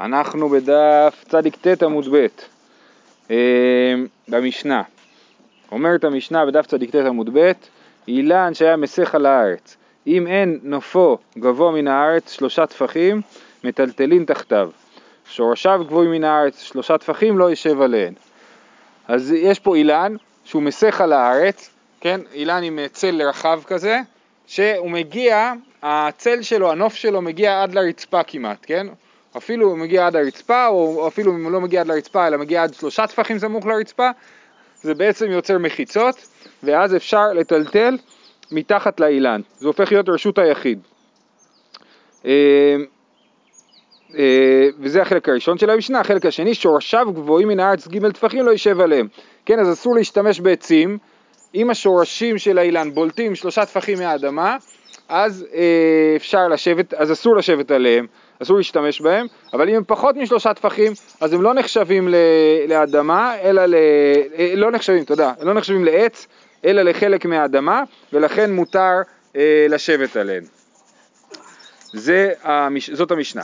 אנחנו בדף צ"ט עמוד ב' אה, במשנה. אומרת המשנה בדף צ"ט עמוד ב', אילן שהיה מסך על הארץ, אם אין נופו גבוה מן הארץ שלושה טפחים, מטלטלין תחתיו. שורשיו גבוהים מן הארץ, שלושה טפחים לא יישב עליהן. אז יש פה אילן שהוא מסך על הארץ, כן, אילן עם צל רחב כזה, שהוא מגיע, הצל שלו, הנוף שלו מגיע עד לרצפה כמעט, כן? אפילו הוא מגיע עד הרצפה, או אפילו אם הוא לא מגיע עד לרצפה, אלא מגיע עד שלושה טפחים סמוך לרצפה, זה בעצם יוצר מחיצות, ואז אפשר לטלטל מתחת לאילן. זה הופך להיות רשות היחיד. אה, אה, וזה החלק הראשון של המשנה, החלק השני, שורשיו גבוהים מן הארץ ג' טפחים לא יישב עליהם. כן, אז אסור להשתמש בעצים, אם השורשים של האילן בולטים שלושה טפחים מהאדמה, אז אה, אפשר לשבת, אז אסור לשבת עליהם. אסור להשתמש בהם, אבל אם הם פחות משלושה טפחים, אז הם לא נחשבים לאדמה, אלא ל... אה, לא נחשבים, תודה, הם לא נחשבים לעץ, אלא לחלק מהאדמה, ולכן מותר אה, לשבת עליהם. זה, המש... זאת המשנה.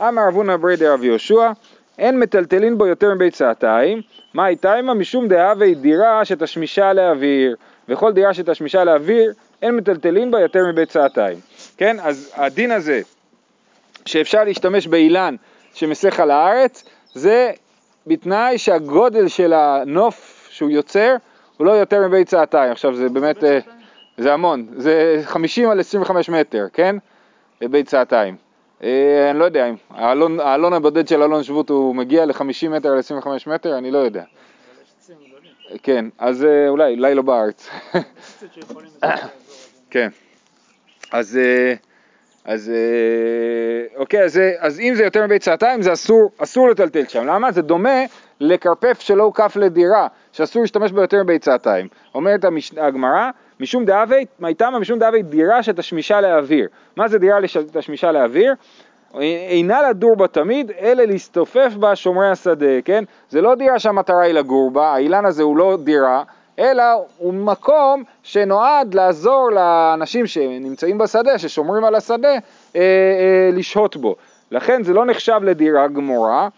אמר אבונה ברי דרב יהושע, אין מטלטלין בו יותר מביצתיים, מה הייתה עמה? משום דהווה דירה שתשמישה לאוויר, וכל דירה שתשמישה לאוויר, אין מטלטלין בה יותר מביצתיים. כן, אז הדין הזה שאפשר להשתמש באילן שמסך על הארץ, זה בתנאי שהגודל של הנוף שהוא יוצר הוא לא יותר מבית צעתיים. עכשיו זה באמת, אה, זה המון, זה 50 על 25 מטר, כן? בית צעתיים. אה, אני לא יודע אם האלון, האלון הבודד של אלון שבות הוא מגיע ל-50 מטר על 25 מטר, אני לא יודע. כן, אז אה, אולי, אולי לא בארץ. כן, אז... אז אה, אוקיי, אז, אז אם זה יותר מביצתיים זה אסור, אסור לטלטל שם. למה? זה דומה לכרפף שלא הוקף לדירה, שאסור להשתמש בו יותר מביצתיים. אומרת הגמרא, משום דאבי, מייתמה משום דאבי דירה שתשמישה לאוויר. מה זה דירה שתשמישה לאוויר? אינה לדור בה תמיד, אלא להסתופף בה שומרי השדה, כן? זה לא דירה שהמטרה היא לגור בה, האילן הזה הוא לא דירה, אלא הוא מקום שנועד לעזור לאנשים שנמצאים בשדה, ששומרים על השדה, אה, אה, לשהות בו. לכן זה לא נחשב לדירה גמורה,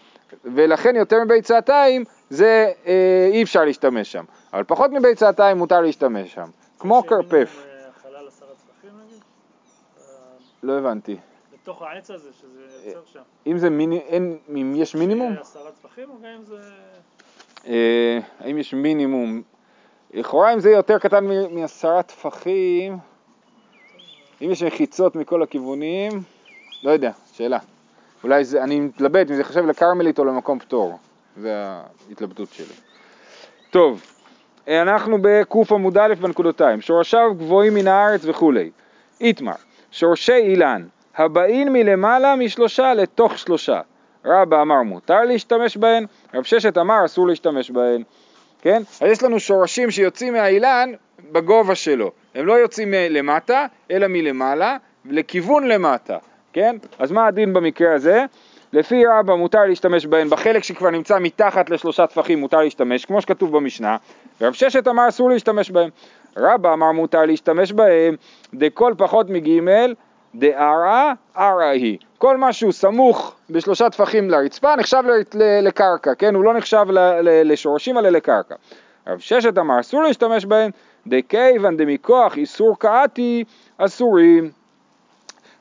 ולכן יותר מביצתיים זה אה, אי אפשר להשתמש שם. אבל פחות מביצתיים מותר להשתמש שם, כמו כרפף. לא הבנתי. בתוך העץ הזה שזה יוצר שם. אם זה מיני, אין, אם יש מינימום? עשרה טפחים או גם אם זה... האם יש מינימום לכאורה אם זה יותר קטן מעשרה טפחים, אם יש מחיצות מכל הכיוונים, לא יודע, שאלה. אולי זה, אני מתלבט אם זה חשב לכרמלית או למקום פטור, זה ההתלבטות שלי. טוב, אנחנו בקוף עמוד א' בנקודותיים, שורשיו גבוהים מן הארץ וכולי. איתמר, שורשי אילן, הבאים מלמעלה משלושה לתוך שלושה. רבא אמר מותר להשתמש בהן, רב ששת אמר אסור להשתמש בהן. כן? אז יש לנו שורשים שיוצאים מהאילן בגובה שלו, הם לא יוצאים מלמטה, אלא מלמעלה, לכיוון למטה, כן? אז מה הדין במקרה הזה? לפי רבא מותר להשתמש בהן, בחלק שכבר נמצא מתחת לשלושה טפחים מותר להשתמש, כמו שכתוב במשנה, ורב ששת אמר אסור להשתמש בהן. רבא אמר מותר להשתמש בהן, דכל פחות מגימל, דערא ערא היא. כל מה שהוא סמוך בשלושה טפחים לרצפה נחשב לקרקע, כן? הוא לא נחשב לשורשים אלא לקרקע. רב ששת אמר אסור להשתמש בהם, דכיוון דמכוח איסור קאתי אסורים.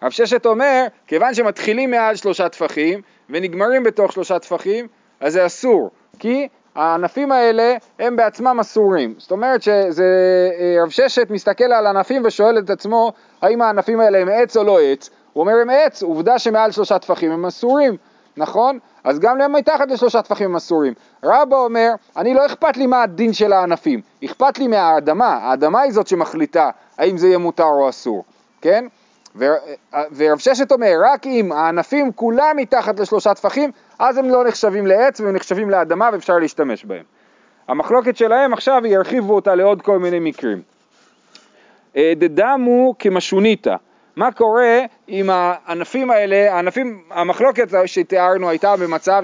רב ששת אומר, כיוון שמתחילים מעל שלושה טפחים ונגמרים בתוך שלושה טפחים, אז זה אסור, כי הענפים האלה הם בעצמם אסורים. זאת אומרת שזה, אה, רב ששת מסתכל על ענפים ושואל את עצמו האם הענפים האלה הם עץ או לא עץ. הוא אומר הם עץ, עובדה שמעל שלושה טפחים הם אסורים, נכון? אז גם להם מתחת לשלושה טפחים הם אסורים. רבא אומר, אני לא אכפת לי מה הדין של הענפים, אכפת לי מהאדמה, האדמה היא זאת שמחליטה האם זה יהיה מותר או אסור, כן? ורב ששת אומר, רק אם הענפים כולם מתחת לשלושה טפחים, אז הם לא נחשבים לעץ והם נחשבים לאדמה ואפשר להשתמש בהם. המחלוקת שלהם עכשיו ירחיבו אותה לעוד כל מיני מקרים. אה, דדמו כמשוניתא, מה קורה עם הענפים האלה, הענפים, המחלוקת שתיארנו הייתה במצב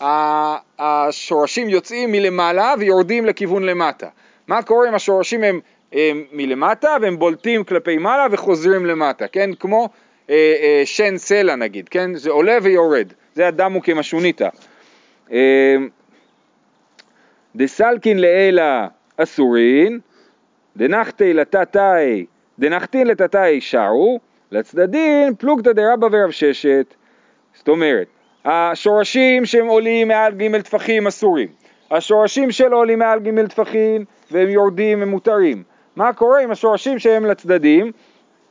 שהשורשים יוצאים מלמעלה ויורדים לכיוון למטה. מה קורה אם השורשים הם, הם מלמטה והם בולטים כלפי מעלה וחוזרים למטה, כן? כמו אה, אה, שן סלע נגיד, כן? זה עולה ויורד. זה הדמו כמשוניתא. אה, דסלקין לעילה אסורין, דנחתי לתתאי, דנחתין לתתאי שרו, לצדדין פלוגתא דרבא ורב ששת. זאת אומרת, השורשים שהם עולים מעל ג' טפחים אסורים, השורשים שלא עולים מעל ג' טפחים והם יורדים הם מותרים. מה קורה עם השורשים שהם לצדדים?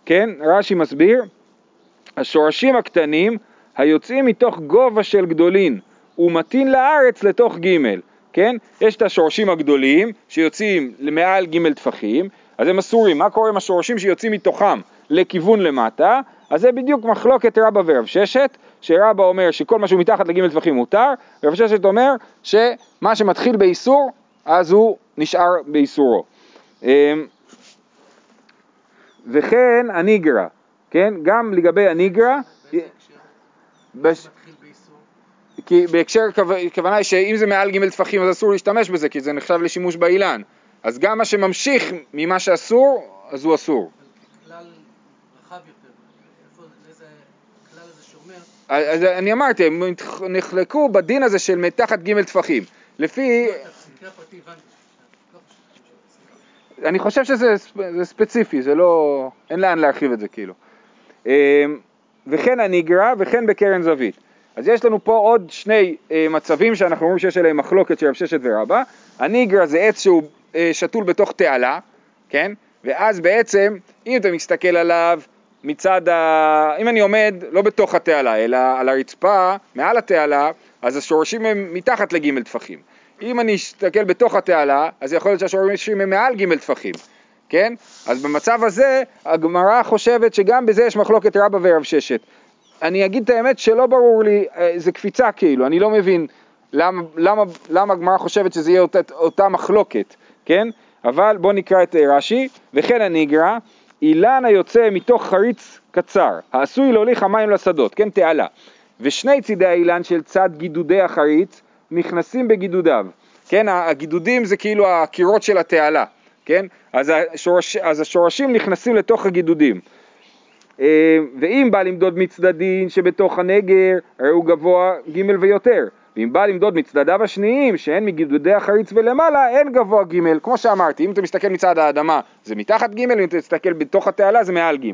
כן, רש"י מסביר, השורשים הקטנים היוצאים מתוך גובה של גדולין ומטין לארץ לתוך ג', כן? יש את השורשים הגדולים שיוצאים מעל ג' טפחים, אז הם אסורים. מה קורה עם השורשים שיוצאים מתוכם לכיוון למטה? אז זה בדיוק מחלוקת רבא ורב ששת, שרבא אומר שכל מה שהוא מתחת לג' טפחים מותר, ורב ששת אומר שמה שמתחיל באיסור, אז הוא נשאר באיסורו. אמ, וכן הניגרה, כן? גם לגבי הניגרה, בש... כי בהקשר, הכוונה היא שאם זה מעל ג' טפחים אז אסור להשתמש בזה, כי זה נחשב לשימוש באילן. אז גם מה שממשיך ממה שאסור, אז הוא אסור. אז אני אמרתי, הם נחלקו בדין הזה של מתחת ג' טפחים. לפי. לא. אני חושב שזה זה ספציפי, זה לא, אין לאן להרחיב את זה כאילו. וכן הניגרה וכן בקרן זווית. אז יש לנו פה עוד שני אה, מצבים שאנחנו רואים שיש עליהם מחלוקת של רב ששת ורבא. הניגרה זה עץ שהוא אה, שתול בתוך תעלה, כן? ואז בעצם, אם אתה מסתכל עליו מצד ה... אם אני עומד לא בתוך התעלה, אלא על הרצפה, מעל התעלה, אז השורשים הם מתחת לג' טפחים. אם אני אסתכל בתוך התעלה, אז יכול להיות שהשורשים הם מעל ג' טפחים, כן? אז במצב הזה, הגמרא חושבת שגם בזה יש מחלוקת רבא ורב ששת. אני אגיד את האמת שלא ברור לי, אה, זה קפיצה כאילו, אני לא מבין למה, למה, למה הגמרא חושבת שזה יהיה אותה, אותה מחלוקת, כן? אבל בואו נקרא את אה, רש"י, וכן הניגרא, אילן היוצא מתוך חריץ קצר, העשוי להוליך המים לשדות, כן, תעלה, ושני צידי האילן של צד גידודי החריץ נכנסים בגידודיו, כן, הגידודים זה כאילו הקירות של התעלה, כן, אז, השורש, אז השורשים נכנסים לתוך הגידודים. אה, ואם בא למדוד מצדדין שבתוך הנגר, הרי הוא גבוה ג' ויותר. ואם בא למדוד מצדדיו השניים, שהן מגידודי החריץ ולמעלה, אין גבוה ג', כמו שאמרתי, אם אתה מסתכל מצד האדמה זה מתחת ג', אם אתה מסתכל בתוך התעלה זה מעל ג'.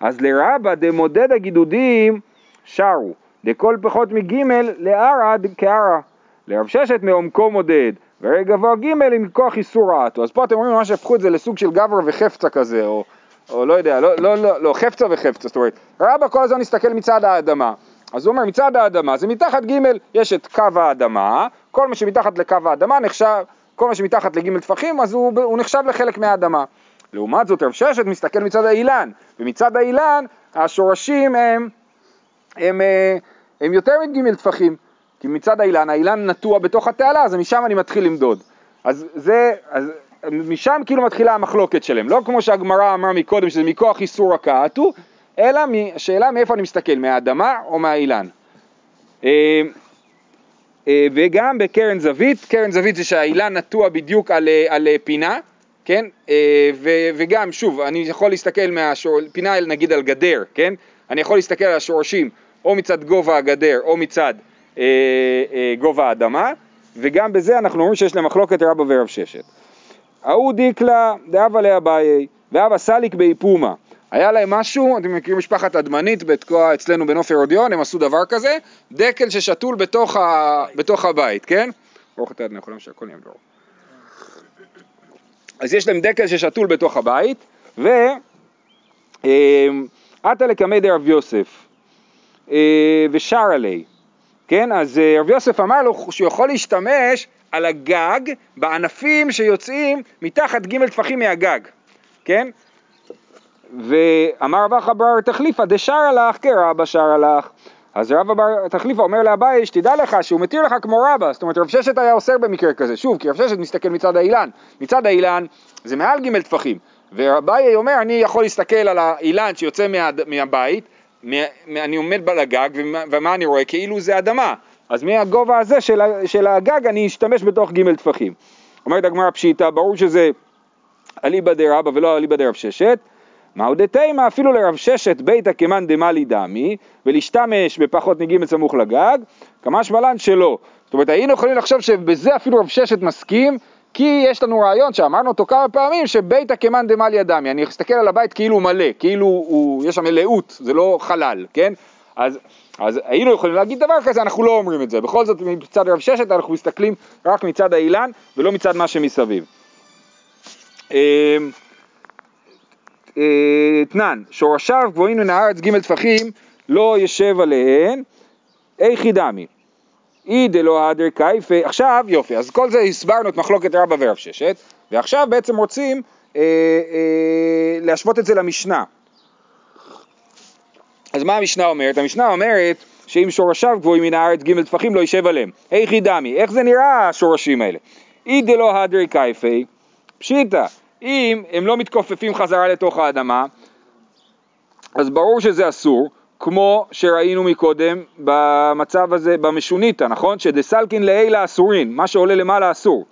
אז לרבה דמודד הגידודים שרו, דכל פחות מג' לערד כערה. לרב ששת מעומקו מודד, והרי גבוה ג' עם כוח איסור רעתו. אז פה אתם רואים ממש הפכו את זה לסוג של גברא וחפצה כזה, או, או לא יודע, לא, לא, לא, לא, חפצה וחפצה, זאת אומרת, רבא כל הזמן מסתכל מצד האדמה. אז הוא אומר מצד האדמה זה מתחת ג' יש את קו האדמה, כל מה שמתחת לקו האדמה נחשב, כל מה שמתחת לג' טפחים אז הוא, הוא נחשב לחלק מהאדמה. לעומת זאת רב ששת מסתכל מצד האילן, ומצד האילן השורשים הם, הם, אה, הם יותר מג' טפחים, כי מצד האילן, האילן נטוע בתוך התעלה, אז משם אני מתחיל למדוד. אז זה, אז משם כאילו מתחילה המחלוקת שלהם, לא כמו שהגמרא אמרה מקודם שזה מכוח איסור הקעתו, אלא השאלה מאיפה אני מסתכל, מהאדמה או מהאילן. אה, אה, וגם בקרן זווית, קרן זווית זה שהאילן נטוע בדיוק על, אה, על פינה, כן? וגם, שוב, אני יכול להסתכל מהשור... פינה נגיד על גדר, כן? אני יכול להסתכל על השורשים או מצד גובה הגדר או מצד גובה האדמה, וגם בזה אנחנו אומרים שיש להם מחלוקת רבא ורב ששת. ההוא דיקלה דאבה לאביי, ואבא סליק באיפומה. היה להם משהו, אתם מכירים משפחת אדמנית בתקוע אצלנו בנוף הרודיון, הם עשו דבר כזה, דקל ששתול בתוך, ה... בתוך הבית, כן? ברוך אתה אדוני, יכולים שהכל נהיה. אז יש להם דקל ששתול בתוך הבית, ו... עתה לקמא דרב יוסף, אה, ושר עלי, כן? אז אה, רב יוסף אמר לו שהוא יכול להשתמש על הגג בענפים שיוצאים מתחת ג' טפחים מהגג, כן? ואמר רבא חבר תחליפא דשרה לך כרבא שרה לך. אז רבא בר תחליפא אומר לאביי שתדע לך שהוא מתיר לך כמו רבא, זאת אומרת רב ששת היה אוסר במקרה כזה, שוב כי רב ששת מסתכל מצד האילן, מצד האילן זה מעל ג' טפחים, ואביי אומר אני יכול להסתכל על האילן שיוצא מה, מהבית, מה, אני עומד על הגג ומה, אני רואה? כאילו זה אדמה, אז מהגובה הזה של, של הגג אני אשתמש בתוך ג' טפחים. אומרת הגמרא פשיטא, ברור שזה אליבא דרבא ולא אליבא דרב ששת, מהו דתימה אפילו לרב ששת ביתא כמאן דמאלי דמי ולהשתמש בפחות מג' סמוך לגג, כמשמע לן שלא. זאת אומרת היינו יכולים לחשוב שבזה אפילו רב ששת מסכים כי יש לנו רעיון שאמרנו אותו כמה פעמים שביתא כמאן דמאלי דמי, אני אסתכל על הבית כאילו הוא מלא, כאילו הוא, יש שם מלאות, זה לא חלל, כן? אז, אז היינו יכולים להגיד דבר כזה, אנחנו לא אומרים את זה. בכל זאת מצד רב ששת אנחנו מסתכלים רק מצד האילן ולא מצד מה שמסביב. אמ, אה, תנן, שורשיו גבוהים מן הארץ ג' טפחים לא ישב עליהן, איכי דמי. אי דלא הדר קייפה, עכשיו יופי, אז כל זה הסברנו את מחלוקת רבא ורב ששת, ועכשיו בעצם רוצים אה, אה, להשוות את זה למשנה. אז מה המשנה אומרת? המשנה אומרת שאם שורשיו גבוהים מן הארץ ג' טפחים לא יישב עליהם. היכי דמי, איך זה נראה השורשים האלה? אי דלא הדר קייפי, פשיטא, אם הם לא מתכופפים חזרה לתוך האדמה, אז ברור שזה אסור, כמו שראינו מקודם במצב הזה, במשוניתא, נכון? שדסלקין לעילה אסורין, מה שעולה למעלה אסור.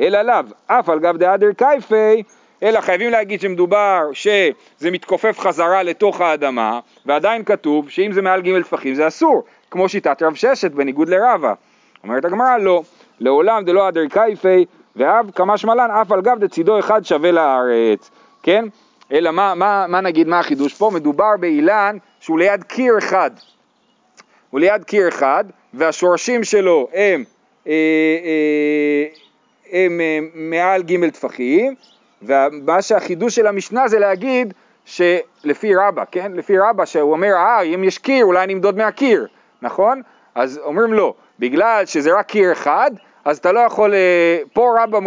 אלא לאו, אף על גב דאדר קייפי, אלא חייבים להגיד שמדובר שזה מתכופף חזרה לתוך האדמה, ועדיין כתוב שאם זה מעל ג' טפחים זה אסור, כמו שיטת רב ששת בניגוד לרבה. אומרת הגמרא לא, לעולם דלא אדר קייפי, ואב כמה שמלן אף על גב דצידו אחד שווה לארץ, כן? אלא מה, מה, מה נגיד, מה החידוש פה? מדובר באילן שהוא ליד קיר אחד. הוא ליד קיר אחד, והשורשים שלו הם, אה, אה, הם אה, מעל ג' טפחים, ומה שהחידוש של המשנה זה להגיד שלפי רבא, כן? לפי רבא שהוא אומר, אה, אם יש קיר אולי נמדוד מהקיר, נכון? אז אומרים לא, בגלל שזה רק קיר אחד, אז אתה לא יכול, אה, פה רבא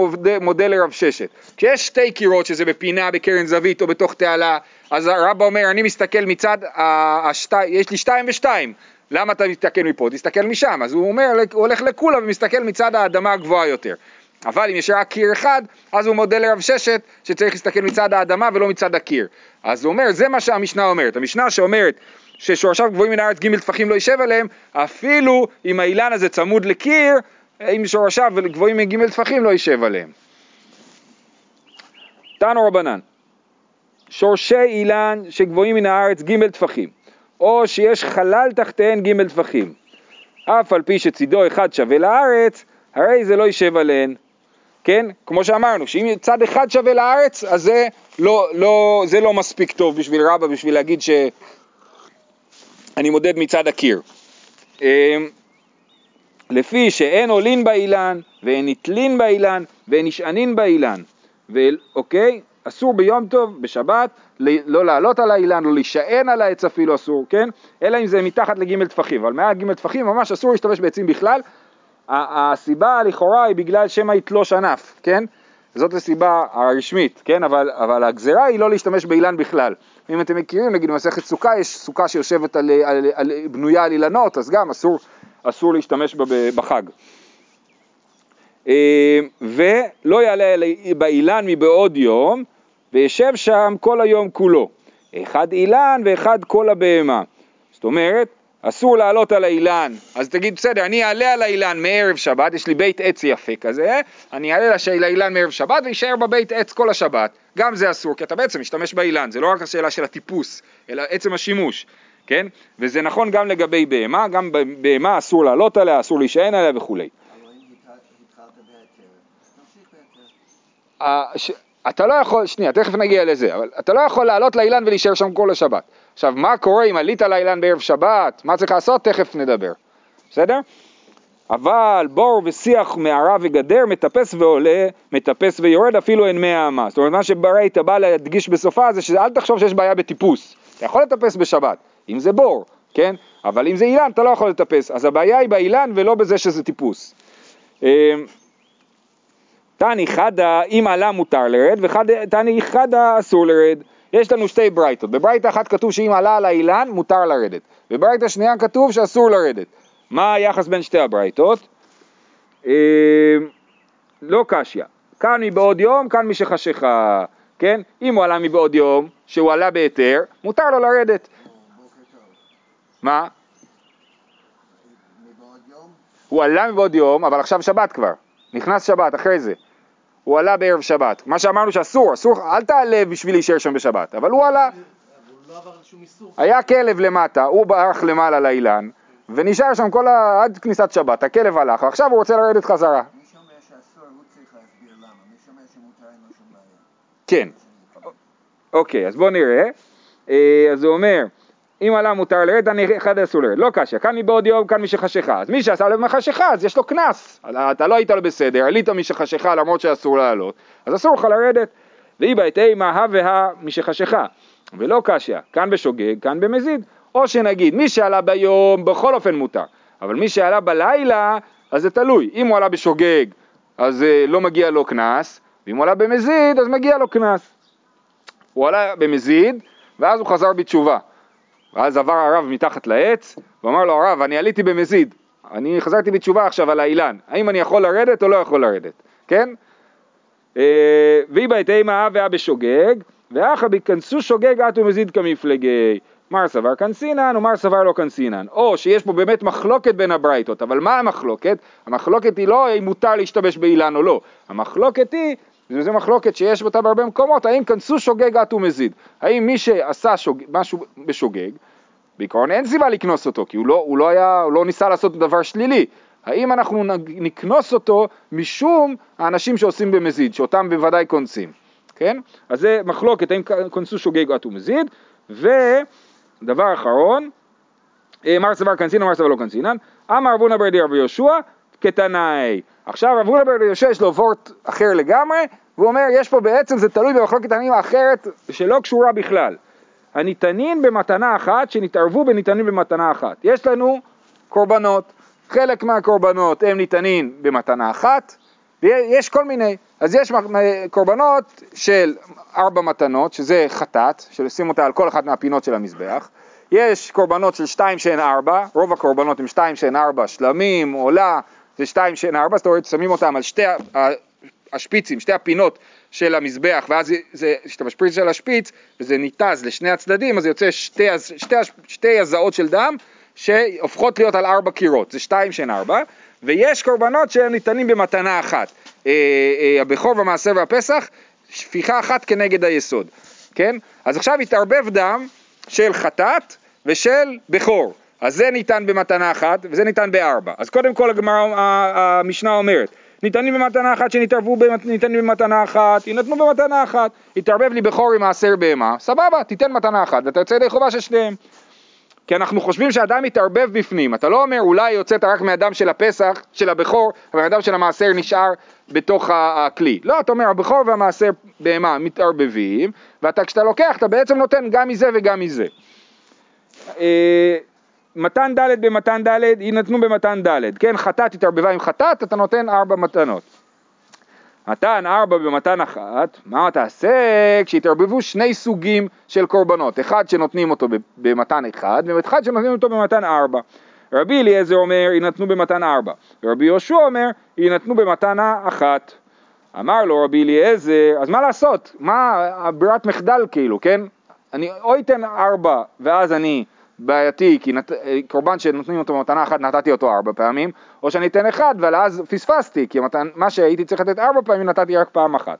מודה לרב ששת. כשיש שתי קירות, שזה בפינה, בקרן זווית או בתוך תעלה, אז רבא אומר, אני מסתכל מצד, השתי, יש לי שתיים ושתיים, למה אתה מסתכל מפה? תסתכל משם. אז הוא אומר, הוא הולך לקולה ומסתכל מצד האדמה הגבוהה יותר. אבל אם יש רק קיר אחד, אז הוא מודה לרב ששת שצריך להסתכל מצד האדמה ולא מצד הקיר. אז הוא אומר, זה מה שהמשנה אומרת. המשנה שאומרת ששורשיו גבוהים מן הארץ ג' טפחים לא יישב עליהם, אפילו אם האילן הזה צמוד לקיר, אם שורשיו גבוהים מג' טפחים לא יישב עליהם. תנו רבנן, שורשי אילן שגבוהים מן הארץ ג' טפחים, או שיש חלל תחתיהן ג' טפחים, אף על פי שצידו אחד שווה לארץ, הרי זה לא יישב עליהן. כן? כמו שאמרנו, שאם צד אחד שווה לארץ, אז זה לא, לא, זה לא מספיק טוב בשביל רבא, בשביל להגיד שאני מודד מצד הקיר. אמ, לפי שאין עולין באילן, ואין נתלין באילן, ואין נשענין באילן. אוקיי? אסור ביום טוב, בשבת, לא לעלות על האילן, לא להישען על העץ אפילו אסור, כן? אלא אם זה מתחת לגימל טפחים, אבל מעל גימל טפחים ממש אסור להשתמש בעצים בכלל. הסיבה לכאורה היא בגלל שמא יתלוש ענף, כן? זאת הסיבה הרשמית, כן? אבל, אבל הגזרה היא לא להשתמש באילן בכלל. אם אתם מכירים, נגיד במסכת סוכה, יש סוכה שיושבת על, על, על, על, בנויה על אילנות, אז גם אסור אסור להשתמש בה בחג. אה, ולא יעלה באילן מבעוד יום, וישב שם כל היום כולו. אחד אילן ואחד כל הבהמה. זאת אומרת, אסור לעלות על האילן, אז תגיד בסדר, אני אעלה על האילן מערב שבת, יש לי בית עץ יפה כזה, אני אעלה לאילן מערב שבת ואשאר בבית עץ כל השבת, גם זה אסור, כי אתה בעצם משתמש באילן, זה לא רק השאלה של הטיפוס, אלא עצם השימוש. כן? וזה נכון גם לגבי בהמה, גם בהמה אסור לעלות עליה, אסור להישען עליה וכולי. אתה לא יכול, שנייה, תכף נגיע לזה, אבל אתה לא יכול לעלות לאילן ולהישאר שם כל השבת. עכשיו, מה קורה אם עלית לאילן בערב שבת? מה צריך לעשות? תכף נדבר, בסדר? אבל בור ושיח מערה וגדר מטפס ועולה, מטפס ויורד אפילו אין מאה אמה. זאת אומרת, מה שברית בא להדגיש בסופה זה שאל תחשוב שיש בעיה בטיפוס. אתה יכול לטפס בשבת, אם זה בור, כן? אבל אם זה אילן אתה לא יכול לטפס, אז הבעיה היא באילן ולא בזה שזה טיפוס. תני חדה, אם עלה מותר לרד, ותני חדה אסור לרד. יש לנו שתי ברייתות, בברייתה אחת כתוב שאם עלה על האילן מותר לרדת, בברייתה שנייה כתוב שאסור לרדת. מה היחס בין שתי הברייתות? אמ, לא קשיא, כאן מבעוד יום, כאן משחשיכה, כן? אם הוא עלה מבעוד יום, שהוא עלה בהיתר, מותר לו לרדת. מה? הוא עלה מבעוד יום, אבל עכשיו שבת כבר, נכנס שבת אחרי זה. הוא עלה בערב שבת. מה שאמרנו שאסור, אסור, אל תעלה בשביל להישאר שם בשבת, אבל הוא עלה. היה כלב למטה, הוא ברח למעלה לאילן, ונשאר שם כל ה... עד כניסת שבת, הכלב הלך, עכשיו הוא רוצה לרדת חזרה. כן. אוקיי, אז בואו נראה. אה, אז הוא אומר, אם עלה מותר לרד, אחד אסור לרד. לא קשה, כאן מבעוד יום, כאן משחשיכה. אז מי שעשה לו מחשיכה, אז יש לו קנס. אתה לא היית לו בסדר, עלית משחשיכה למרות שאסור לעלות, אז אסור לך לרדת. ואי בעת אימה הא והא משחשיכה. ולא קשה, כאן בשוגג, כאן במזיד. או שנגיד, מי שעלה ביום, בכל אופן מותר. אבל מי שעלה בלילה, אז זה תלוי. אם הוא עלה בשוגג, אז אה, לא מגיע לו קנס, ואם הוא עלה במזיד, אז מגיע לו קנס. הוא עלה במזיד, ואז הוא חזר בתשובה. ואז עבר הרב מתחת לעץ, ואמר לו, הרב, אני עליתי במזיד, אני חזרתי בתשובה עכשיו על האילן, האם אני יכול לרדת או לא יכול לרדת, כן? אה, ואי בעת אימה ואה בשוגג, ואחא בכנסו שוגג אטו מזיד כמפלגי. מר סבר כנסינן ומר סבר לא כנסינן. או שיש פה באמת מחלוקת בין הברייתות, אבל מה המחלוקת? המחלוקת היא לא אם מותר להשתמש באילן או לא, המחלוקת היא וזו מחלוקת שיש אותה בהרבה מקומות, האם כנסו שוגג אט ומזיד. האם מי שעשה שוג, משהו בשוגג, בעיקרון אין סיבה לקנוס אותו, כי הוא לא, הוא לא, היה, הוא לא ניסה לעשות דבר שלילי. האם אנחנו נקנוס אותו משום האנשים שעושים במזיד, שאותם בוודאי קונסים, כן? אז זה מחלוקת, האם כנסו שוגג אט ומזיד, ודבר אחרון, אה, מר סבר קנסינן, מר סבר לא קנסינן, אמר אבונה ברדי רבי יהושע, כתנאי. עכשיו רב הונא בר יהושע יש לו וורט אחר לגמרי, והוא אומר יש פה בעצם זה תלוי במחלוקת העניים האחרת שלא קשורה בכלל. הניתנים במתנה אחת שנתערבו בניתנים במתנה אחת. יש לנו קורבנות, חלק מהקורבנות הם ניתנים במתנה אחת, ויש כל מיני. אז יש קורבנות של ארבע מתנות, שזה חטאת, שלשים אותה על כל אחת מהפינות של המזבח. יש קורבנות של שתיים שהן ארבע, רוב הקורבנות הם שתיים שהן ארבע, שלמים, עולה, זה שתיים שהן ארבע, זאת אומרת שמים אותם על שתי השפיצים, שתי הפינות של המזבח, ואז כשאתה משפריץ על השפיץ, וזה ניתז לשני הצדדים, אז יוצא שתי, שתי, שתי הזעות של דם, שהופכות להיות על ארבע קירות, זה שתיים שהן ארבע, ויש קורבנות שהם ניתנים במתנה אחת. אה, אה, הבכור והמעשר והפסח, שפיכה אחת כנגד היסוד, כן? אז עכשיו התערבב דם של חטאת ושל בכור. אז זה ניתן במתנה אחת וזה ניתן בארבע. אז קודם כל הגמרא, המשנה אומרת, ניתנים במתנה אחת שנתערבו, ניתנים במתנה אחת, יינתנו במתנה אחת. התערבב לי בכור עם מעשר בהמה, סבבה, תיתן מתנה אחת ואתה יוצא ידי חובה של שניהם. כי אנחנו חושבים שאדם מתערבב בפנים, אתה לא אומר אולי יוצאת רק מהדם של הפסח, של הבכור, אבל הדם של המעשר נשאר בתוך הכלי. לא, אתה אומר הבכור והמעשר בהמה מתערבבים, ואתה כשאתה לוקח אתה בעצם נותן גם מזה וגם מזה. מתן ד' במתן ד' יינתנו במתן ד', כן, חטאת התערבבה עם חטאת, אתה נותן ארבע מתנות. מתן ארבע במתן אחת, מה תעשה כשהתערבבו שני סוגים של קורבנות, אחד שנותנים אותו במתן אחד, ואחד שנותנים אותו במתן ארבע. רבי אליעזר אומר, יינתנו במתן ארבע, ורבי יהושע אומר, יינתנו במתנה אחת. אמר לו רבי אליעזר, אז מה לעשות? מה הברירת מחדל כאילו, כן? אני או אתן ארבע ואז אני בעייתי, כי נת... קורבן שנותנים אותו במתנה אחת נתתי אותו ארבע פעמים, או שאני אתן אחד אבל אז פספסתי, כי מתן... מה שהייתי צריך לתת ארבע פעמים נתתי רק פעם אחת.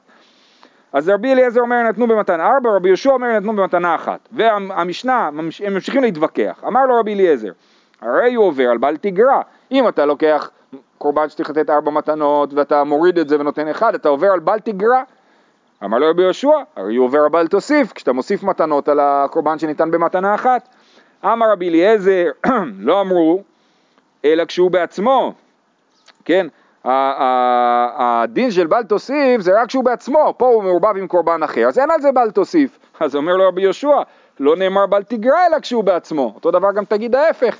אז רבי אליעזר אומר נתנו במתן ארבע, רבי יהושע אומר נתנו במתנה אחת. והמשנה, הם ממשיכים להתווכח. אמר לו רבי אליעזר, הרי הוא עובר על בל תגרע. אם אתה לוקח קורבן שצריך לתת ארבע מתנות ואתה מוריד את זה ונותן אחד, אתה עובר על בל תגרע. אמר לו רבי יהושע, הרי הוא עובר על בל תוסיף, כשאתה מוסיף מתנות על הקורבן שניתן במתנה אחת. אמר רבי אליעזר, לא אמרו, אלא כשהוא בעצמו, כן, הדין של בל תוסיף זה רק כשהוא בעצמו, פה הוא מעורבב עם קורבן אחר, אז אין על זה בל תוסיף. אז אומר לו רבי יהושע, לא נאמר בל תגרע אלא כשהוא בעצמו, אותו דבר גם תגיד ההפך.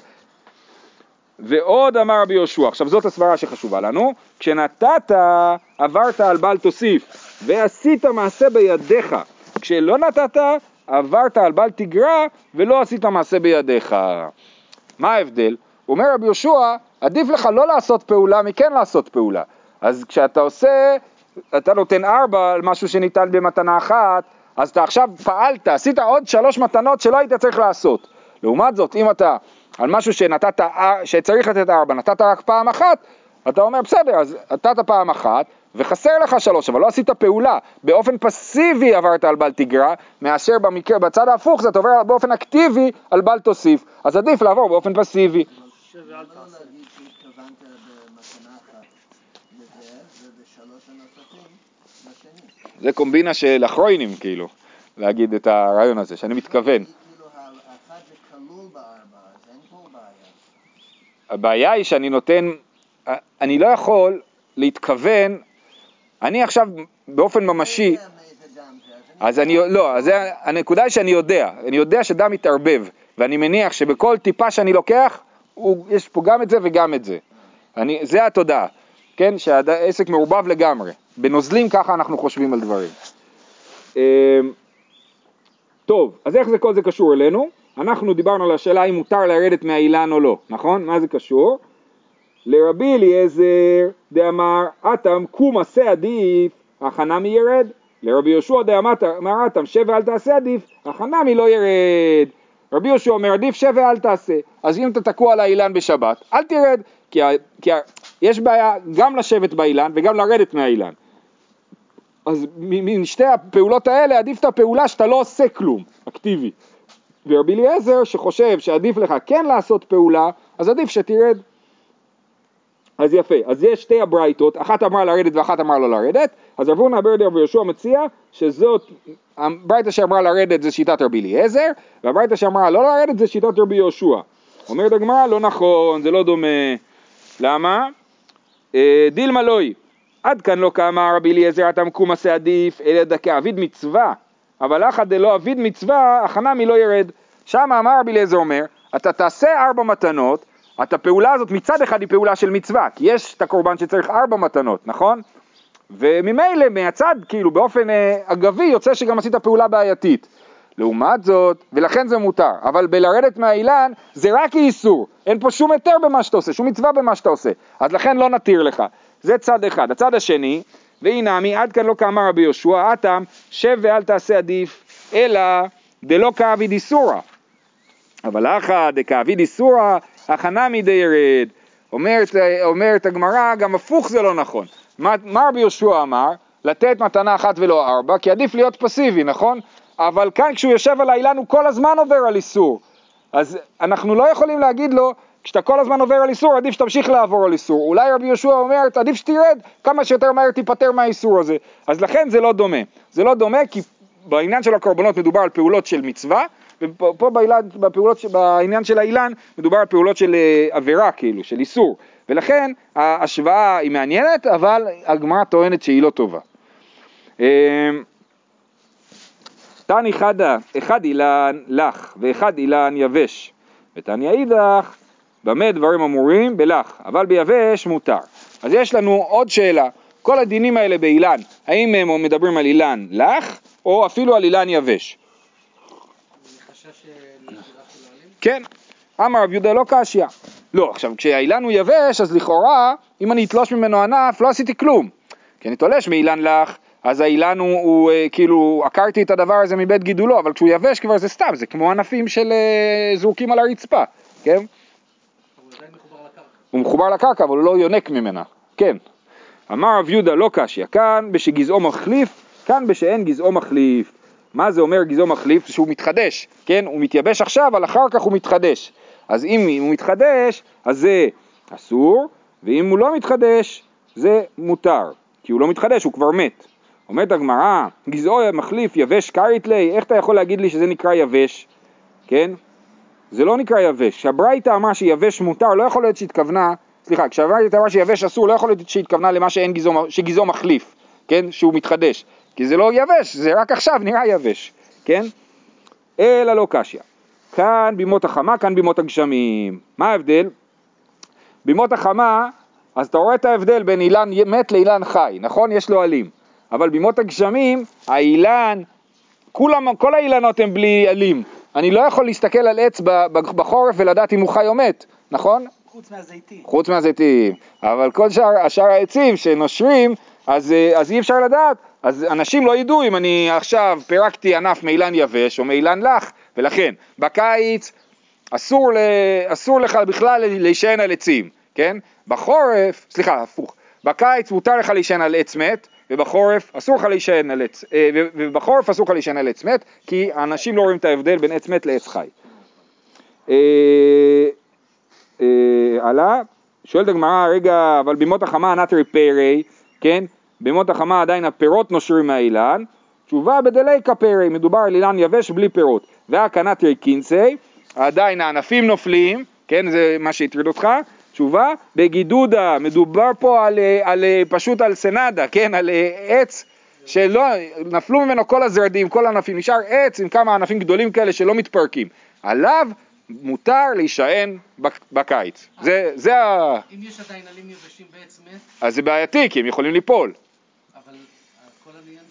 ועוד אמר רבי יהושע, עכשיו זאת הסברה שחשובה לנו, כשנתת עברת על בל תוסיף ועשית מעשה בידיך, כשלא נתת עברת על בל תגרע ולא עשית מעשה בידיך. מה ההבדל? אומר רבי יהושע, עדיף לך לא לעשות פעולה מכן לעשות פעולה. אז כשאתה עושה, אתה נותן ארבע על משהו שניתן במתנה אחת, אז אתה עכשיו פעלת, עשית עוד שלוש מתנות שלא היית צריך לעשות. לעומת זאת, אם אתה על משהו שנתת, שצריך לתת ארבע, נתת רק פעם אחת, אתה אומר בסדר, אז נתת פעם אחת, וחסר לך שלוש, אבל לא עשית פעולה, באופן פסיבי עברת על בל תגרע, מאשר במקרה, בצד ההפוך זה אתה עובר באופן אקטיבי על בל תוסיף, אז עדיף לעבור באופן פסיבי. זה קומבינה של אחרוינים כאילו, להגיד את הרעיון הזה, שאני מתכוון. הבעיה היא שאני נותן, אני לא יכול להתכוון, אני עכשיו באופן ממשי, אז אני, לא, אז זה, הנקודה היא שאני יודע, אני יודע שדם מתערבב, ואני מניח שבכל טיפה שאני לוקח, הוא, יש פה גם את זה וגם את זה. אני, זה התודעה, כן, שהעסק מעורבב לגמרי. בנוזלים ככה אנחנו חושבים על דברים. אמ, טוב, אז איך זה כל זה קשור אלינו? אנחנו דיברנו על השאלה אם מותר לרדת מהאילן או לא, נכון? מה זה קשור? לרבי אליעזר דאמר אטם קום עשה עדיף, החנמי ירד. לרבי יהושע דאמר אטם שב ואל תעשה עדיף, החנמי לא ירד. רבי יהושע אומר עדיף שב ואל תעשה. אז אם אתה תקוע על האילן בשבת, אל תרד, כי, ה, כי ה, יש בעיה גם לשבת באילן וגם לרדת מהאילן. אז מ- משתי הפעולות האלה עדיף את הפעולה שאתה לא עושה כלום, אקטיבי. ורבי אליעזר שחושב שעדיף לך כן לעשות פעולה, אז עדיף שתרד. אז יפה, אז יש שתי הברייתות, אחת אמרה לרדת ואחת אמרה לא לרדת, אז רב הונא ברדר ויהושע מציע שזאת, הברייתא שאמרה לרדת זה שיטת רבי אליעזר, והברייתא שאמרה לא לרדת זה שיטת רבי יהושע. אומרת הגמרא, לא נכון, זה לא דומה. למה? אה, דילמה לוי, עד כאן לא קמה רבי אליעזר אתה מקום עשה עדיף, אלא דקה אביד מצווה, אבל אחא דלא אביד מצווה, החנמי לא ירד. שם אמר רבי אליעזר אומר, אתה תעשה ארבע מתנות, את הפעולה הזאת מצד אחד היא פעולה של מצווה, כי יש את הקורבן שצריך ארבע מתנות, נכון? וממילא מהצד, כאילו באופן אה, אגבי, יוצא שגם עשית פעולה בעייתית. לעומת זאת, ולכן זה מותר, אבל בלרדת מהאילן זה רק איסור, אין פה שום היתר במה שאתה עושה, שום מצווה במה שאתה עושה, אז לכן לא נתיר לך. זה צד אחד. הצד השני, והנמי, עד כאן לא כאמר רבי יהושע, אטם, שב ואל תעשה עדיף, אלא דלא כאביד איסורא. אבל אחא דכאביד איסורא, הכנמי דיירד. אומרת, אומרת הגמרא, גם הפוך זה לא נכון. מה רבי יהושע אמר? לתת מתנה אחת ולא ארבע, כי עדיף להיות פסיבי, נכון? אבל כאן כשהוא יושב על האילן הוא כל הזמן עובר על איסור. אז אנחנו לא יכולים להגיד לו, כשאתה כל הזמן עובר על איסור, עדיף שתמשיך לעבור על איסור. אולי רבי יהושע אומר, עדיף שתרד, כמה שיותר מהר תיפטר מהאיסור הזה. אז לכן זה לא דומה. זה לא דומה כי בעניין של הקורבנות מדובר על פעולות של מצווה, ופה באילן, בפעולות, בעניין של האילן מדובר על פעולות של אה, עבירה כאילו, של איסור. ולכן ההשוואה היא מעניינת, אבל הגמרא טוענת שהיא לא טובה. אמ, תני חדה, אחד אילן לך ואחד אילן יבש. ותניא אידך, במה דברים אמורים? בלך, אבל ביבש מותר. אז יש לנו עוד שאלה, כל הדינים האלה באילן, האם הם מדברים על אילן לך, או אפילו על אילן יבש? כן, אמר רב יהודה לא קשיא. לא, עכשיו כשהאילן הוא יבש, אז לכאורה, אם אני אתלוש ממנו ענף, לא עשיתי כלום. כי אני תולש מאילן לך, אז האילן הוא, הוא אה, כאילו, עקרתי את הדבר הזה מבית גידולו, אבל כשהוא יבש כבר זה סתם, זה כמו ענפים של אה, זרוקים על הרצפה, כן? הוא מחובר לקרקע, אבל הוא לא יונק ממנה, כן. אמר רב יהודה לא קשיא, כאן בשגזעו מחליף, כאן בשאין גזעו מחליף. מה זה אומר גזעו מחליף? שהוא מתחדש, כן? הוא מתייבש עכשיו, אבל אחר כך הוא מתחדש. אז אם הוא מתחדש, אז זה אסור, ואם הוא לא מתחדש, זה מותר. כי הוא לא מתחדש, הוא כבר מת. אומרת הגמרא, גזעו מחליף יבש כרית לי, איך אתה יכול להגיד לי שזה נקרא יבש? כן? זה לא נקרא יבש. כשהברייתא אמרה שיבש מותר, לא יכול להיות שהתכוונה, סליחה, כשהברייתא אמרה שיבש אסור, לא יכול להיות שהתכוונה למה שגזעו מחליף, כן? שהוא מתחדש. כי זה לא יבש, זה רק עכשיו נראה יבש, כן? אלא לא קשיא. כאן בימות החמה, כאן בימות הגשמים. מה ההבדל? בימות החמה, אז אתה רואה את ההבדל בין אילן מת לאילן חי, נכון? יש לו עלים. אבל בימות הגשמים, האילן, כולם, כל האילנות הם בלי עלים. אני לא יכול להסתכל על עץ בחורף ולדעת אם הוא חי או מת, נכון? חוץ מהזיתים. חוץ מהזיתים. אבל כל שאר, שאר העצים שנושרים, אז, אה, אז אי אפשר לדעת. אז אנשים לא ידעו אם אני עכשיו פירקתי ענף מאילן יבש או מאילן לח, ולכן בקיץ אסור, ל, אסור לך בכלל להישען על עצים, כן? בחורף, סליחה, הפוך, בקיץ מותר לך להישען על עץ מת, ובחורף אסור לך להישען על עץ, אה, ובחורף אסור לך להישען על עץ מת, כי האנשים לא רואים את ההבדל בין עץ מת לעץ חי. אה, אה, הלאה, שואלת הגמרא, רגע, אבל בימות החמה נטרי פרי, כן? בימות החמה עדיין הפירות נושרים מהאילן, תשובה בדלי כפרי, מדובר על אילן יבש בלי פירות. והקנטרי קינסי, עדיין הענפים נופלים, כן, זה מה שהטריד אותך, תשובה, בגידודה, מדובר פה על, אה, על, אה, פשוט על סנדה, כן, על אה, עץ שלא, נפלו ממנו כל הזרדים, כל הענפים, נשאר עץ עם כמה ענפים גדולים כאלה שלא מתפרקים. עליו מותר להישען בק- בקיץ. זה, זה ה... אם יש עדיין עלים יבשים בעץ מת, אז זה בעייתי, כי הם יכולים ליפול. אבל אה, כל העניין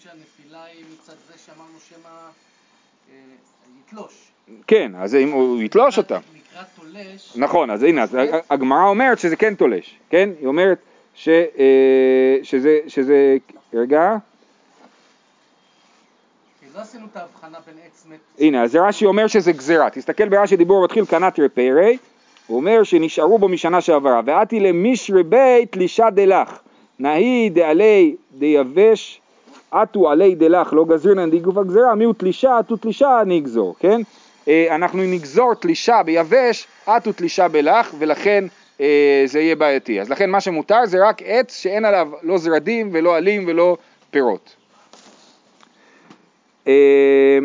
היא מצד זה שאמרנו שמא אה, יתלוש. כן, אז אם הוא יתלוש אותם. לקראת תולש, נכון, אז הנה, הגמרא אומרת שזה כן תולש, כן? היא אומרת ש, אה, שזה, שזה, רגע, כי לא עשינו את ההבחנה בין עץ מת. הנה, אז רש"י אומר שזה גזירה, תסתכל ברש"י דיבור מתחיל קנת רפרי, הוא אומר שנשארו בו משנה שעברה, ואתי למישרי בית תלישה דלך, נהי דעלי דיבש, עטו עלי דלך, לא גזירנן דיגוף הגזירה, מיהו תלישה, עטו תלישה נגזור, כן? אה, אנחנו נגזור תלישה ביבש, עטו תלישה בלך, ולכן אה, זה יהיה בעייתי. אז לכן מה שמותר זה רק עץ שאין עליו לא זרדים ולא עלים ולא פירות. אה,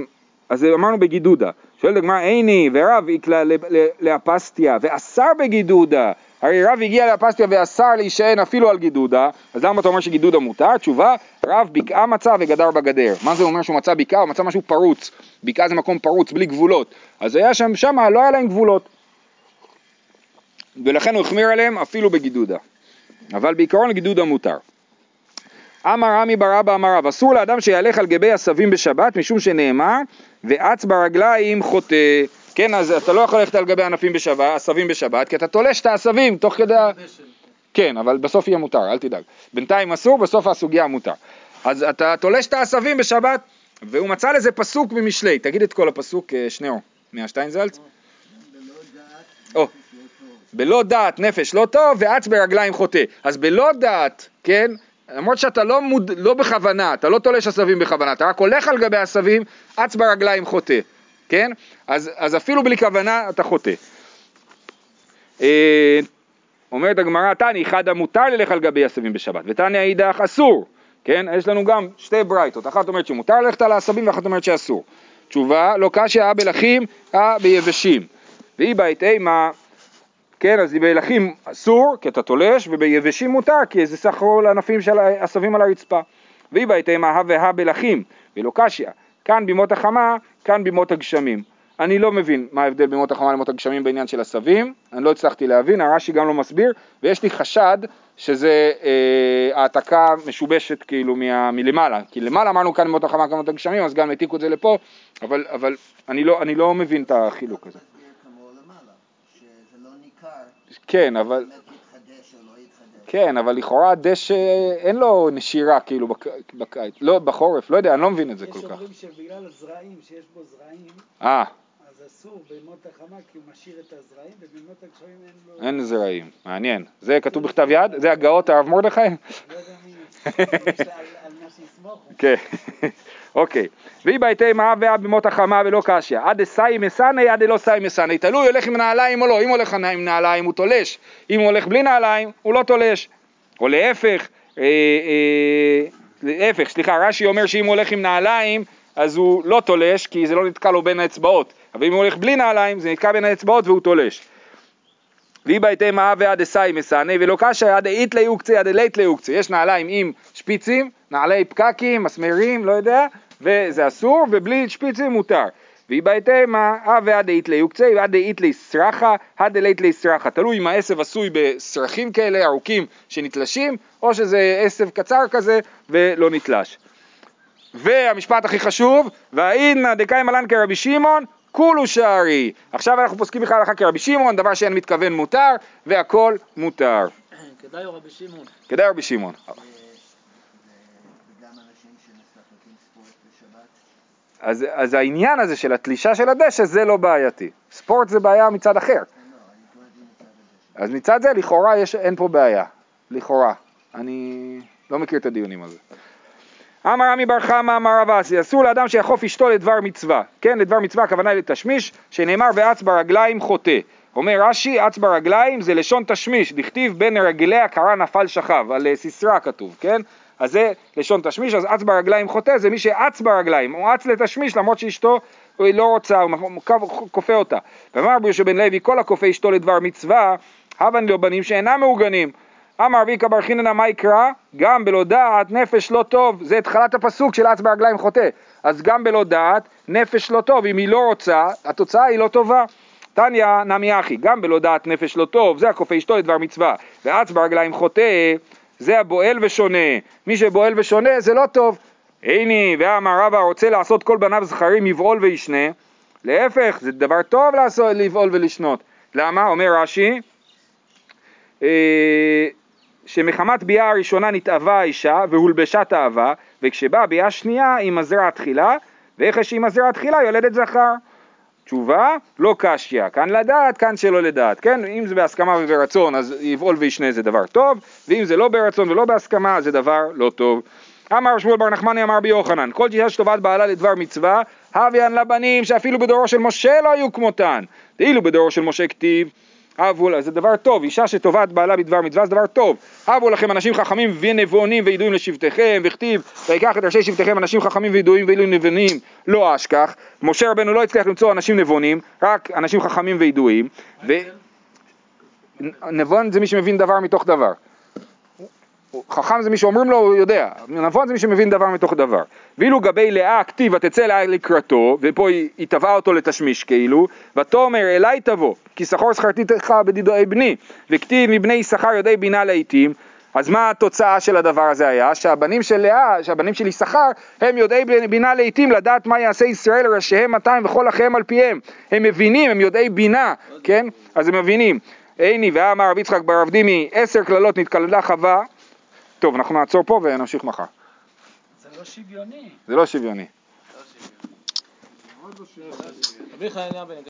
אז אמרנו בגידודה. שואלת הגמרא, איני ורב יקלה ל- ל- לאפסטיה ואסר בגידודה. הרי רב הגיע לאפסטיה ואסר להישען אפילו על גידודה, אז למה אתה אומר שגידודה מותר? תשובה, רב בקעה מצא וגדר בגדר. מה זה אומר שהוא מצא בקעה? הוא מצא משהו פרוץ. בקעה זה מקום פרוץ, בלי גבולות. אז היה שם, שמה לא היה להם גבולות. ולכן הוא החמיר עליהם אפילו בגידודה. אבל בעיקרון גידודה מותר. אמר רמי בר אבא אמר רב, אסור לאדם שיהלך על גבי עשבים בשבת משום שנאמר ואץ ברגליים חוטא. כן, אז אתה לא יכול ללכת על גבי ענפים בשבת, עשבים בשבת, כי אתה תולש את העשבים תוך כדי ה... כן, אבל בסוף יהיה מותר, אל תדאג. בינתיים אסור, בסוף הסוגיה מותר. אז אתה תולש את העשבים בשבת, והוא מצא לזה פסוק במשלי. תגיד את כל הפסוק, אה, שניאור, מהשטיינזלץ. או. נפש לא. בלא דעת נפש לא טוב ואץ ברגליים חוטא. אז בלא דעת, כן, למרות שאתה לא, מוד, לא בכוונה, אתה לא תולש עשבים בכוונה, אתה רק הולך על גבי עשבים, אץ ברגליים חוטא, כן? אז, אז אפילו בלי כוונה אתה חוטא. אה, אומרת הגמרא, תני, חדא מותר ללך על גבי עשבים בשבת, ותניא אידך אסור, כן? יש לנו גם שתי ברייתות, אחת אומרת שמותר ללכת על העשבים ואחת אומרת שאסור. תשובה, לא קשיא אה בלחים, אה ביבשים. והיא בעת אימה, כן, אז בלחים אסור, כי אתה תולש, וביבשים מותר, כי זה סך הכל ענפים של עשבים על הרצפה. והיא בעת אימה, הא והא בלחים, ולא קשיא. כאן בימות החמה, כאן בימות הגשמים. אני לא מבין מה ההבדל בימות החמה לימות הגשמים בעניין של עשבים, אני לא הצלחתי להבין, הרש"י גם לא מסביר, ויש לי חשד שזה אה, העתקה משובשת כאילו מה, מלמעלה, כי למעלה אמרנו כאן בימות החמה, כאן בימות הגשמים, אז גם העתיקו את זה לפה, אבל, אבל אני, לא, אני לא מבין את החילוק הזה. לא כן, אבל, באמת יתחדש או לא יתחדש. כן, אבל לכאורה הדשא אין לו נשירה כאילו בק, בקיץ, לא, בחורף, לא יודע, אני לא מבין את זה כל יש כך. אומרים שבגלל הזרעים, שיש בו זרעים, אה, אז אסור בימות החמה כי הוא משאיר את הזרעים, ובימות הגשמים אין לו... אין זרעים, מעניין. זה כתוב בכתב יד? זה הגאות הרב מרדכי? לא יודע מי, על מה שיסמוכו. כן, אוקיי. והיא בהיתי מה ואה במות החמה ולא קשיא. עד דסאי מסני עד דלא סאי מסני. תלוי הולך עם נעליים או לא. אם הולך עם נעליים הוא תולש. אם הוא הולך בלי נעליים הוא לא תולש. או להפך, אה, אה, להפך, סליחה, רש"י אומר שאם הוא הולך עם נעליים אז הוא לא תולש כי זה לא נתקע לו בין האצבעות. אבל אם הוא הולך בלי נעליים זה נתקע בין האצבעות והוא תולש. והיא בהיתי מה ועד דסאי מסני ולא קשיא עד דאית ליוקצי עד דלית ליוקצי. יש נעליים עם שפיצים, נעלי פקקים, מסמרים, לא יודע, וזה אסור, ובלי שפיצים מותר. והיא בהיתי מה אה ועד דאית ליוקצי ועד דאית ליסרחה, עד דלית ליסרחה. תלוי אם העשב עשוי בסרחים כאלה ארוכים שנתלשים, או שזה עשב קצר כזה ולא נתלש. והמשפט הכי חשוב, והאידנא דקאי מלן כרבי שמעון, כולו שערי. עכשיו אנחנו פוסקים בכלל הלכה כרבי שמעון, דבר שאין מתכוון מותר, והכל מותר. כדאי או רבי שמעון. כדאי רבי ספורט בשבת, אז, אז העניין הזה של התלישה של הדשא זה לא בעייתי. ספורט זה בעיה מצד אחר. לא, מצד הדשא. אז מצד זה לכאורה יש, אין פה בעיה. לכאורה. אני לא מכיר את הדיונים על זה. אמר עמי בר חמא אמר רב אסי, אסור לאדם שיחוף אשתו לדבר מצווה, כן, לדבר מצווה הכוונה היא לתשמיש, שנאמר ואץ ברגליים חוטא. אומר רש"י, אץ ברגליים זה לשון תשמיש, דכתיב בין רגליה קרא נפל שכב, על אה, סיסרא כתוב, כן? אז זה לשון תשמיש, אז אץ ברגליים חוטא זה מי שאץ ברגליים, הוא אץ לתשמיש למרות שאשתו היא לא רוצה, הוא כופה אותה. ואמר רבי יהושע בן לוי, כל הכופה אשתו לדבר מצווה, הבן לו בנים שאינם מעוגנים. אמר רביקה בר חיננה מה יקרא? גם בלא דעת נפש לא טוב, זה התחלת הפסוק של אץ ברגליים חוטא. אז גם בלא דעת נפש לא טוב, אם היא לא רוצה, התוצאה היא לא טובה. תניא נמי אחי, גם בלא דעת נפש לא טוב, זה הכופה אשתו לדבר מצווה, ואץ ברגליים חוטא, זה הבועל ושונה, מי שבועל ושונה זה לא טוב. הנה, ואמר רבא רוצה לעשות כל בניו זכרים יבעול וישנה, להפך, זה דבר טוב לעשות, לבעול ולשנות. למה? אומר רש"י, אה, שמחמת ביאה הראשונה נתאווה האישה והולבשה תאווה, וכשבאה ביאה שנייה היא מזרע תחילה, ואיך שהיא מזרע תחילה יולדת זכר. תשובה, לא קשיא, כאן לדעת, כאן שלא לדעת, כן? אם זה בהסכמה וברצון אז יבעול וישנה זה דבר טוב, ואם זה לא ברצון ולא בהסכמה זה דבר לא טוב. אמר שמואל בר נחמני אמר בי יוחנן, כל אישה שטובת בעלה לדבר מצווה, הביאן לבנים שאפילו בדורו של משה לא היו כמותן, ואילו בדורו של משה כתיב אבו, זה דבר טוב, אישה שטובת בעלה בדבר מצווה זה דבר טוב. אבו לכם אנשים חכמים ונבונים וידועים לשבטיכם, וכתיב, ויקח את ראשי שבטיכם אנשים חכמים וידועים ואילו נבונים לא אשכח. משה רבנו לא הצליח למצוא אנשים נבונים, רק אנשים חכמים וידועים. ו... נבון זה מי שמבין דבר מתוך דבר. חכם זה מי שאומרים לו הוא יודע, נבון זה מי שמבין דבר מתוך דבר. ואילו גבי לאה כתיב ותצא לאה לקראתו, ופה היא, היא תבעה אותו לתשמיש כאילו, ותאמר אליי תבוא, כי שכור שכרתי לך בדידוי בני, וכתיב מבני יששכר יודעי בינה לעיתים, אז מה התוצאה של הדבר הזה היה? שהבנים של לאה, שהבנים של יששכר, הם יודעי בינה לעיתים לדעת מה יעשה ישראל ראשיהם 200 וכל אחיהם על פיהם. הם מבינים, הם יודעי בינה, כן? אז הם מבינים. עיני ואמר רב יצחק ברב דימי, עשר קללות נתקללה חווה. טוב, אנחנו נעצור פה ונמשיך מחר. זה לא שוויוני. זה לא שוויוני. בן